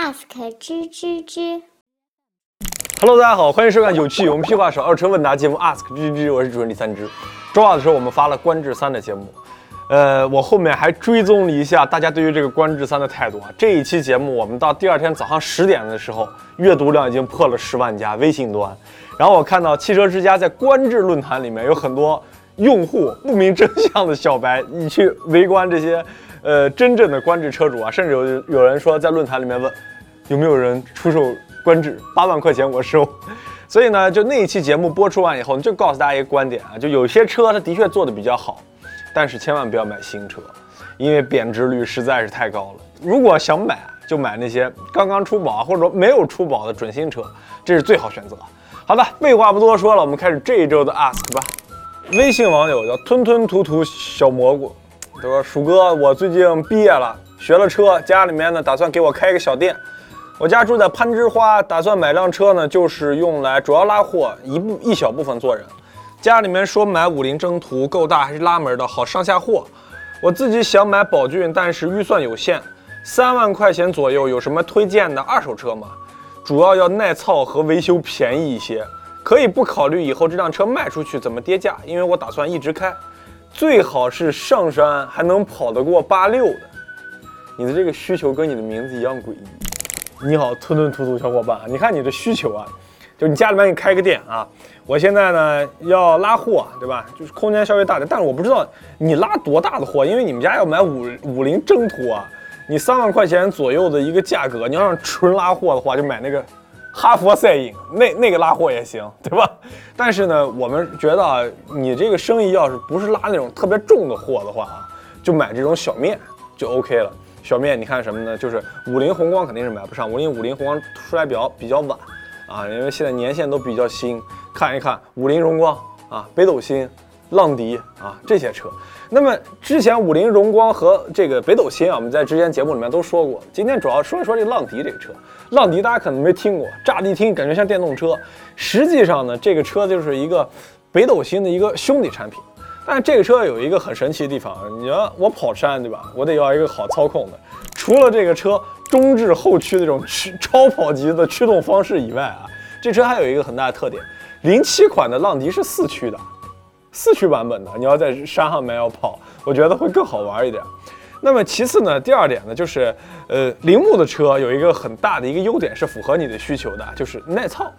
ask 吱吱吱。Hello，大家好，欢迎收看有趣有用屁话少二车问答节目 Ask 吱吱，我是主持人李三枝。周二的时候我们发了观致三的节目，呃，我后面还追踪了一下大家对于这个观致三的态度啊。这一期节目我们到第二天早上十点的时候，阅读量已经破了十万加微信端。然后我看到汽车之家在观致论坛里面有很多用户不明真相的小白，你去围观这些呃真正的观致车主啊，甚至有有人说在论坛里面问有没有人出售观致八万块钱我收。所以呢，就那一期节目播出完以后，就告诉大家一个观点啊，就有些车它的确做的比较好，但是千万不要买新车，因为贬值率实在是太高了。如果想买，就买那些刚刚出保或者说没有出保的准新车，这是最好选择。好的，废话不多说了，我们开始这一周的 Ask 吧。微信网友叫吞吞吐吐小蘑菇，他说：“鼠哥，我最近毕业了，学了车，家里面呢打算给我开一个小店。我家住在攀枝花，打算买辆车呢，就是用来主要拉货，一部一小部分做人。家里面说买五菱征途够大，还是拉门的好上下货。我自己想买宝骏，但是预算有限，三万块钱左右，有什么推荐的二手车吗？主要要耐操和维修便宜一些，可以不考虑以后这辆车卖出去怎么跌价，因为我打算一直开，最好是上山还能跑得过八六的。你的这个需求跟你的名字一样诡异。你好，吞吞吐吐小伙伴，你看你的需求啊，就你家里面你开个店啊，我现在呢要拉货，对吧？就是空间稍微大点，但是我不知道你拉多大的货，因为你们家要买五五菱征途啊，你三万块钱左右的一个价格，你要让纯拉货的话，就买那个哈佛赛影，那那个拉货也行，对吧？但是呢，我们觉得啊，你这个生意要是不是拉那种特别重的货的话啊，就买这种小面就 OK 了。小面，你看什么呢？就是五菱宏光肯定是买不上，因为五菱宏光出来比较比较晚啊，因为现在年限都比较新。看一看五菱荣光啊，北斗星、浪迪啊这些车。那么之前五菱荣光和这个北斗星啊，我们在之前节目里面都说过。今天主要说一说这浪迪这个车。浪迪大家可能没听过，乍一听感觉像电动车，实际上呢，这个车就是一个北斗星的一个兄弟产品。但这个车有一个很神奇的地方，你要我跑山，对吧？我得要一个好操控的。除了这个车中置后驱的这种驱超跑级的驱动方式以外啊，这车还有一个很大的特点：零七款的浪迪是四驱的，四驱版本的。你要在山上面要跑，我觉得会更好玩一点。那么其次呢，第二点呢，就是呃，铃木的车有一个很大的一个优点是符合你的需求的，就是耐操，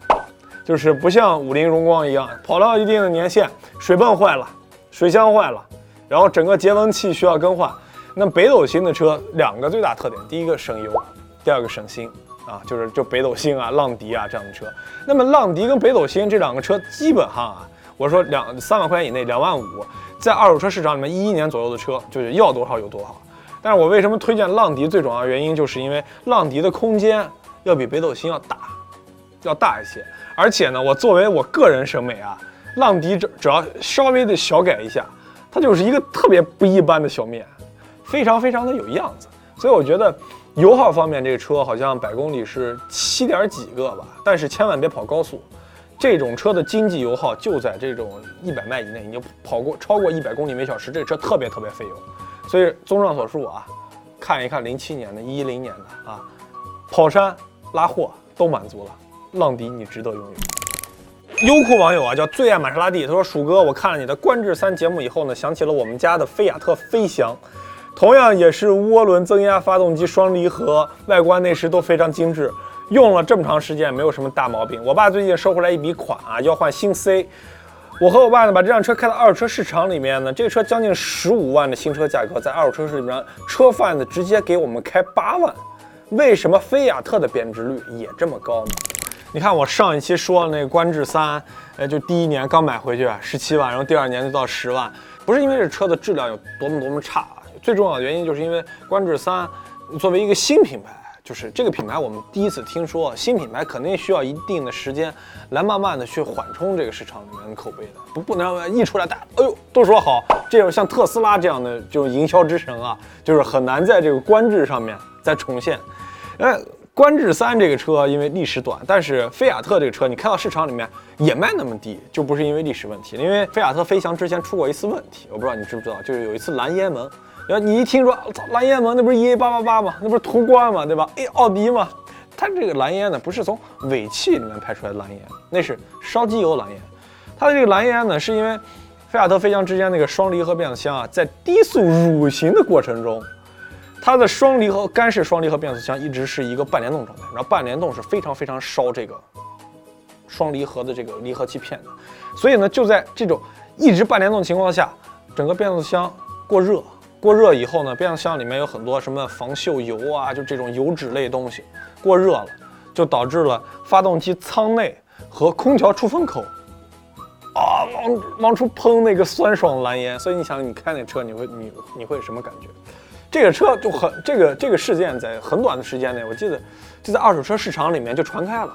就是不像五菱荣光一样，跑到一定的年限，水泵坏了。水箱坏了，然后整个节能器需要更换。那北斗星的车两个最大特点，第一个省油，第二个省心啊，就是就北斗星啊、浪迪啊这样的车。那么浪迪跟北斗星这两个车基本上啊，我说两三万块钱以内，两万五，在二手车市场里面一一年左右的车就是要多少有多少。但是我为什么推荐浪迪？最主要的原因就是因为浪迪的空间要比北斗星要大，要大一些。而且呢，我作为我个人审美啊。浪迪只只要稍微的小改一下，它就是一个特别不一般的小面，非常非常的有样子。所以我觉得油耗方面，这个车好像百公里是七点几个吧，但是千万别跑高速。这种车的经济油耗就在这种一百迈以内，你就跑过超过一百公里每小时，这车特别特别费油。所以综上所述啊，看一看零七年的、一零年的啊，跑山拉货都满足了，浪迪你值得拥有。优酷网友啊，叫最爱玛莎拉蒂。他说：“鼠哥，我看了你的观致三节目以后呢，想起了我们家的菲亚特飞翔，同样也是涡轮增压发动机双离合，外观内饰都非常精致，用了这么长时间没有什么大毛病。我爸最近收回来一笔款啊，要换新 C。我和我爸呢，把这辆车开到二手车市场里面呢，这个车将近十五万的新车价格，在二手车市里面，车贩子直接给我们开八万。为什么菲亚特的贬值率也这么高呢？”你看我上一期说的那个观致三，呃，就第一年刚买回去十七万，然后第二年就到十万，不是因为这车的质量有多么多么差，最重要的原因就是因为观致三作为一个新品牌，就是这个品牌我们第一次听说，新品牌肯定需要一定的时间来慢慢的去缓冲这个市场里面的口碑的，不不能一出来大家，哎呦都说好，这种像特斯拉这样的这种营销之神啊，就是很难在这个观致上面再重现，哎。观致三这个车因为历史短，但是菲亚特这个车你开到市场里面也卖那么低，就不是因为历史问题，因为菲亚特飞翔之前出过一次问题，我不知道你知不知道，就是有一次蓝烟门，然后你一听说，蓝烟门那不是 EA 八八八吗？那不是途观吗？对吧？哎，奥迪吗，它这个蓝烟呢，不是从尾气里面排出来的蓝烟，那是烧机油蓝烟。它的这个蓝烟呢，是因为菲亚特飞翔之间那个双离合变速箱啊，在低速蠕行的过程中，它的双离合干式双离合变速箱一直是一个半联动状态，然后半联动是非常非常烧这个双离合的这个离合器片的，所以呢，就在这种一直半联动情况下，整个变速箱过热。过热以后呢，变速箱里面有很多什么防锈油啊，就这种油脂类东西，过热了，就导致了发动机舱内和空调出风口啊，往往出喷那个酸爽蓝烟。所以你想，你开那车，你会你你会什么感觉？这个车就很这个这个事件在很短的时间内，我记得就在二手车市场里面就传开了。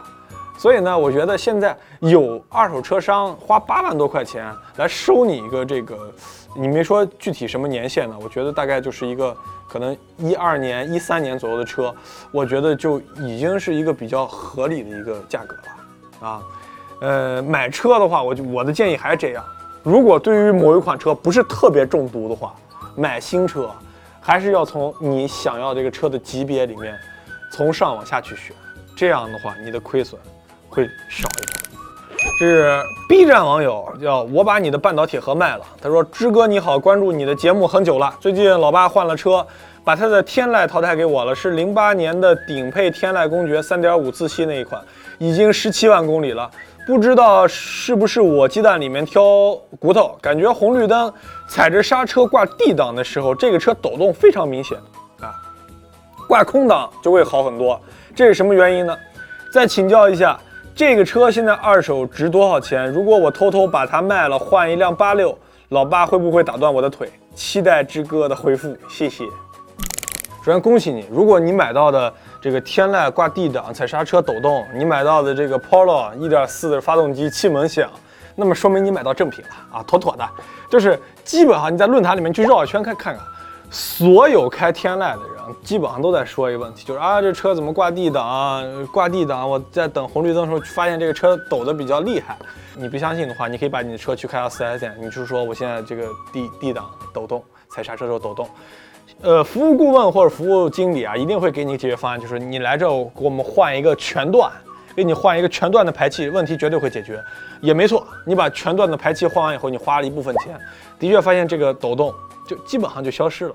所以呢，我觉得现在有二手车商花八万多块钱来收你一个这个，你没说具体什么年限呢？我觉得大概就是一个可能一二年、一三年左右的车，我觉得就已经是一个比较合理的一个价格了啊。呃，买车的话，我就我的建议还是这样：如果对于某一款车不是特别中毒的话，买新车还是要从你想要这个车的级别里面从上往下去选，这样的话你的亏损。会少一点。这是 B 站网友叫我把你的半导体盒卖了。他说：“芝哥你好，关注你的节目很久了。最近老爸换了车，把他的天籁淘汰给我了，是零八年的顶配天籁公爵三点五自吸那一款，已经十七万公里了。不知道是不是我鸡蛋里面挑骨头，感觉红绿灯踩着刹车挂 D 档的时候，这个车抖动非常明显啊。挂空档就会好很多。这是什么原因呢？再请教一下。”这个车现在二手值多少钱？如果我偷偷把它卖了，换一辆八六，老爸会不会打断我的腿？期待之哥的回复，谢谢。首先恭喜你，如果你买到的这个天籁挂 D 档踩刹车抖动，你买到的这个 Polo 1.4的发动机气门响，那么说明你买到正品了啊，妥妥的。就是基本上你在论坛里面去绕一圈看看看。所有开天籁的人基本上都在说一个问题，就是啊，这车怎么挂 D 档？挂 D 档，我在等红绿灯的时候发现这个车抖得比较厉害。你不相信的话，你可以把你的车去开到 4S 店，你就说我现在这个 D D 档抖动，踩刹车时候抖动。呃，服务顾问或者服务经理啊，一定会给你解决方案，就是你来这给我们换一个全段，给你换一个全段的排气，问题绝对会解决。也没错，你把全段的排气换完以后，你花了一部分钱，的确发现这个抖动。就基本上就消失了。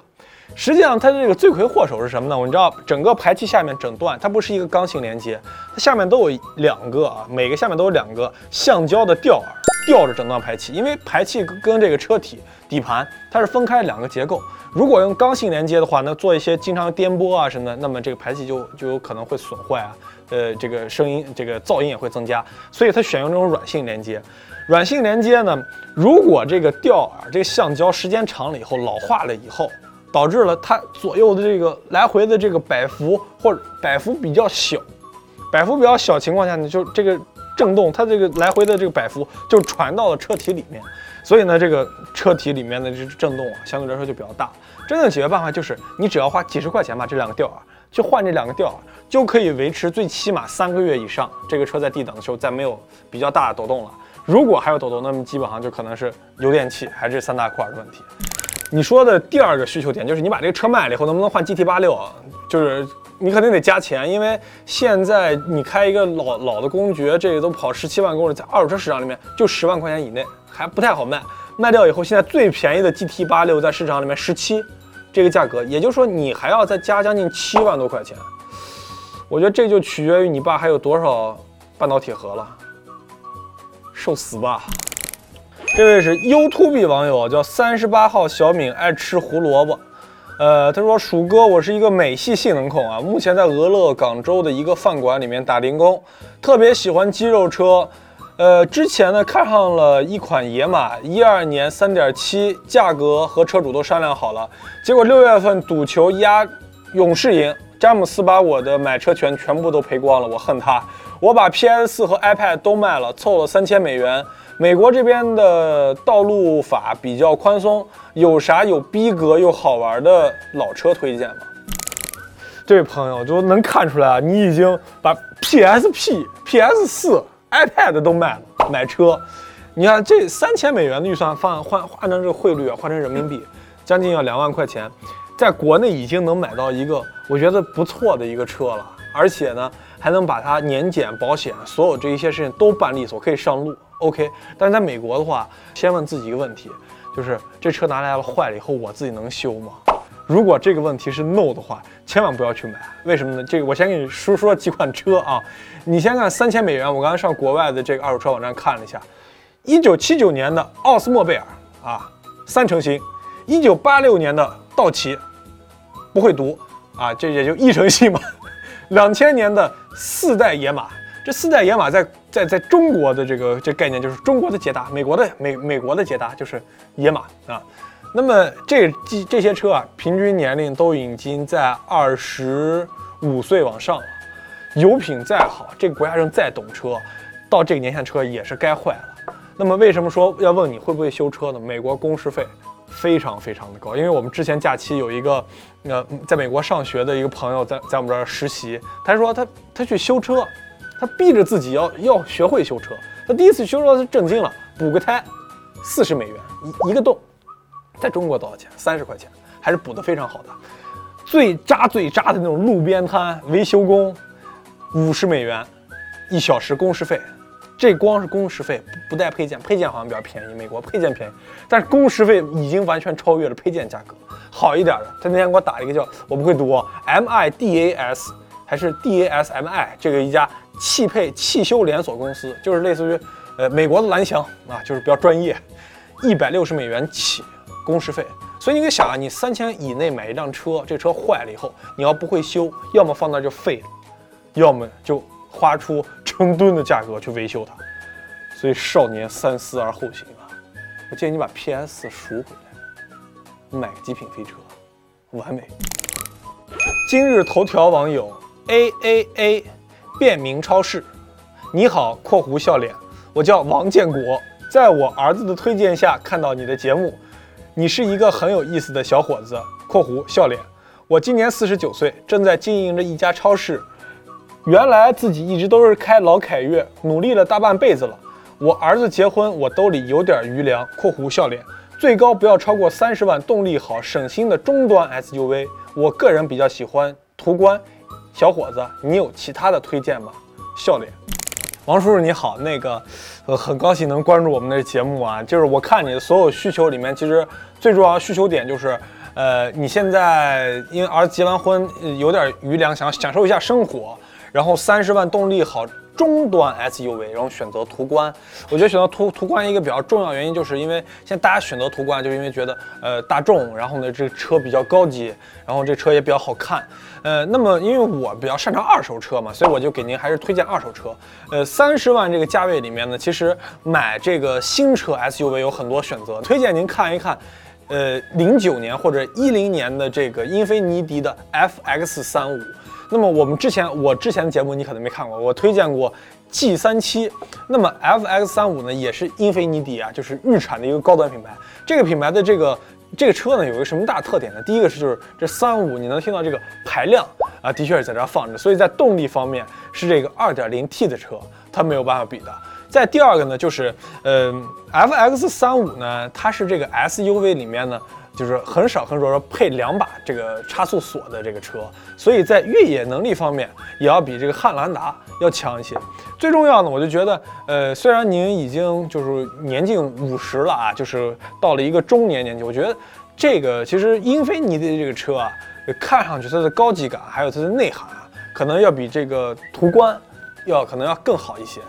实际上，它的这个罪魁祸首是什么呢？我们知道，整个排气下面整段它不是一个刚性连接，它下面都有两个啊，每个下面都有两个橡胶的吊耳吊着整段排气。因为排气跟这个车体底盘它是分开两个结构，如果用刚性连接的话，那做一些经常颠簸啊什么的，那么这个排气就就有可能会损坏啊，呃，这个声音这个噪音也会增加。所以它选用这种软性连接。软性连接呢，如果这个吊耳这个橡胶时间长了以后老化了以后，导致了它左右的这个来回的这个摆幅或者摆幅比较小，摆幅比较小情况下呢，就这个震动它这个来回的这个摆幅就传到了车体里面，所以呢，这个车体里面的这震动啊，相对来说就比较大。真正解决办法就是你只要花几十块钱把这两个吊耳去换这两个吊耳，就可以维持最起码三个月以上，这个车在 D 档的时候再没有比较大的抖动了。如果还有抖动，那么基本上就可能是油电器还是三大块的问题。你说的第二个需求点就是你把这个车卖了以后，能不能换 GT 八六啊？就是你肯定得加钱，因为现在你开一个老老的公爵，这个都跑十七万公里，在二手车市场里面就十万块钱以内，还不太好卖。卖掉以后，现在最便宜的 GT 八六在市场里面十七，这个价格，也就是说你还要再加将近七万多块钱。我觉得这就取决于你爸还有多少半导体盒了。受死吧！这位是 YouTube 网友，叫三十八号小敏，爱吃胡萝卜。呃，他说：“鼠哥，我是一个美系性能控啊，目前在俄勒冈州的一个饭馆里面打零工，特别喜欢肌肉车。呃，之前呢看上了一款野马，一二年三点七，价格和车主都商量好了，结果六月份赌球压勇士赢，詹姆斯把我的买车权全部都赔光了，我恨他。”我把 PS4 和 iPad 都卖了，凑了三千美元。美国这边的道路法比较宽松，有啥有逼格又好玩的老车推荐吗？这位朋友就能看出来啊，你已经把 PSP、PS4、iPad 都卖了，买车。你看这三千美元的预算放换换成这个汇率啊，换成人民币，将近要两万块钱，在国内已经能买到一个我觉得不错的一个车了。而且呢还能把它年检、保险所有这一些事情都办利索，可以上路。OK，但是在美国的话，先问自己一个问题，就是这车拿来了坏了以后，我自己能修吗？如果这个问题是 no 的话，千万不要去买。为什么呢？这个我先给你说说几款车啊。你先看三千美元，我刚才上国外的这个二手车网站看了一下，一九七九年的奥斯莫贝尔啊，三成新；一九八六年的道奇，不会读啊，这也就一成新嘛。两千年的四代野马，这四代野马在在在中国的这个这概念就是中国的捷达，美国的美美国的捷达就是野马啊。那么这这这些车啊，平均年龄都已经在二十五岁往上了。油品再好，这个国家人再懂车，到这个年限车也是该坏了。那么为什么说要问你会不会修车呢？美国工时费非常非常的高，因为我们之前假期有一个呃在美国上学的一个朋友在在我们这儿实习，他说他他去修车，他逼着自己要要学会修车。他第一次修车他震惊了，补个胎四十美元一一个洞，在中国多少钱？三十块钱，还是补的非常好的。最渣最渣的那种路边摊维修工。五十美元一小时工时费，这光是工时费不带配件，配件好像比较便宜，美国配件便宜，但是工时费已经完全超越了配件价格。好一点的，他那天给我打一个叫我不会读，M I D A S 还是 D A S M I，这个一家汽配汽修连锁公司，就是类似于呃美国的蓝翔啊，就是比较专业，一百六十美元起工时费。所以你可想啊，你三千以内买一辆车，这车坏了以后，你要不会修，要么放那就废了。要么就花出成吨的价格去维修它，所以少年三思而后行啊！我建议你把 PS 赎回来，买个极品飞车，完美。今日头条网友 A A A 便民超市，你好（括弧笑脸），我叫王建国，在我儿子的推荐下看到你的节目，你是一个很有意思的小伙子（括弧笑脸）。我今年四十九岁，正在经营着一家超市。原来自己一直都是开老凯越，努力了大半辈子了。我儿子结婚，我兜里有点余粮。（括弧笑脸）最高不要超过三十万，动力好、省心的中端 SUV。我个人比较喜欢途观。小伙子，你有其他的推荐吗？笑脸。王叔叔你好，那个，呃，很高兴能关注我们的节目啊。就是我看你的所有需求里面，其实最重要的需求点就是，呃，你现在因为儿子结完婚，有点余粮，想享受一下生活。然后三十万动力好中端 SUV，然后选择途观。我觉得选择途途观一个比较重要原因，就是因为现在大家选择途观，就是因为觉得呃大众，然后呢这个车比较高级，然后这车也比较好看。呃，那么因为我比较擅长二手车嘛，所以我就给您还是推荐二手车。呃，三十万这个价位里面呢，其实买这个新车 SUV 有很多选择，推荐您看一看，呃，零九年或者一零年的这个英菲尼迪的 FX 三五。那么我们之前我之前的节目你可能没看过，我推荐过 G 三七，那么 FX 三五呢也是英菲尼迪啊，就是日产的一个高端品牌。这个品牌的这个这个车呢有一个什么大特点呢？第一个是就是这三五你能听到这个排量啊，的确是在这放着，所以在动力方面是这个 2.0T 的车，它没有办法比的。再第二个呢就是呃 FX 三五呢，它是这个 SUV 里面呢。就是很少很少说配两把这个差速锁的这个车，所以在越野能力方面也要比这个汉兰达要强一些。最重要的，我就觉得，呃，虽然您已经就是年近五十了啊，就是到了一个中年年纪，我觉得这个其实英菲尼迪的这个车啊，看上去它的高级感还有它的内涵啊，可能要比这个途观要可能要更好一些。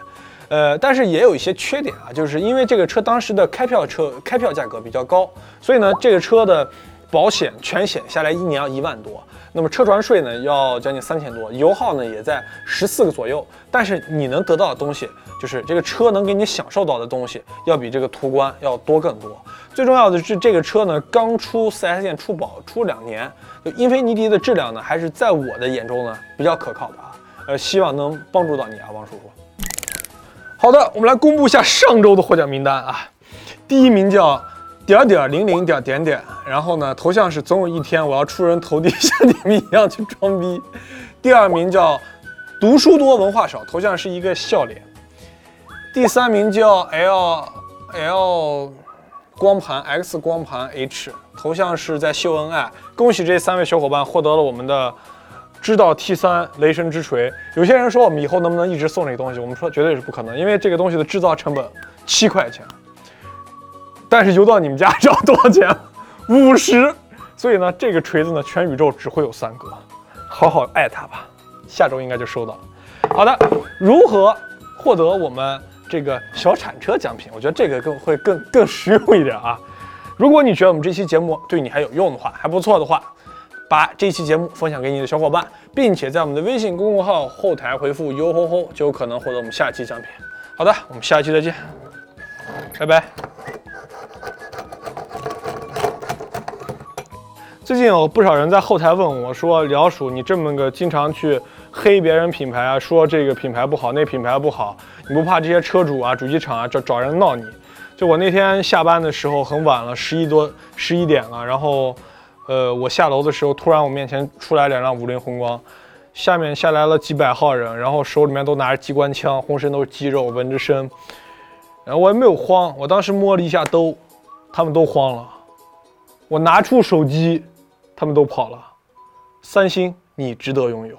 呃，但是也有一些缺点啊，就是因为这个车当时的开票车开票价格比较高，所以呢，这个车的保险全险下来一年要一万多，那么车船税呢要将近三千多，油耗呢也在十四个左右。但是你能得到的东西，就是这个车能给你享受到的东西，要比这个途观要多更多。最重要的是这个车呢，刚出 4S 店出保出两年，就英菲尼迪的质量呢，还是在我的眼中呢比较可靠的啊。呃，希望能帮助到你啊，王叔叔。好的，我们来公布一下上周的获奖名单啊。第一名叫点点零零点点点，然后呢，头像是总有一天我要出人头地，像你们一样去装逼。第二名叫读书多文化少，头像是一个笑脸。第三名叫 L L 光盘 X 光盘 H，头像是在秀恩爱。恭喜这三位小伙伴获得了我们的知道 T 三雷神之锤。有些人说我们以后能不能一直送这个东西？我们说绝对是不可能，因为这个东西的制造成本七块钱，但是邮到你们家知道多少钱？五十。所以呢，这个锤子呢，全宇宙只会有三个，好好爱它吧。下周应该就收到。好的，如何获得我们这个小铲车奖品？我觉得这个更会更更实用一点啊。如果你觉得我们这期节目对你还有用的话，还不错的话，把这期节目分享给你的小伙伴，并且在我们的微信公众号后台回复“哟吼吼”，就有可能获得我们下期奖品。好的，我们下期再见，拜拜。最近有不少人在后台问我说：“辽鼠，你这么个经常去黑别人品牌啊，说这个品牌不好，那品牌不好，你不怕这些车主啊、主机厂啊找找人闹你？”就我那天下班的时候很晚了，十一多十一点了，然后，呃，我下楼的时候，突然我面前出来两辆五菱宏光，下面下来了几百号人，然后手里面都拿着机关枪，浑身都是肌肉，纹着身，然后我也没有慌，我当时摸了一下兜，他们都慌了，我拿出手机。他们都跑了，三星，你值得拥有。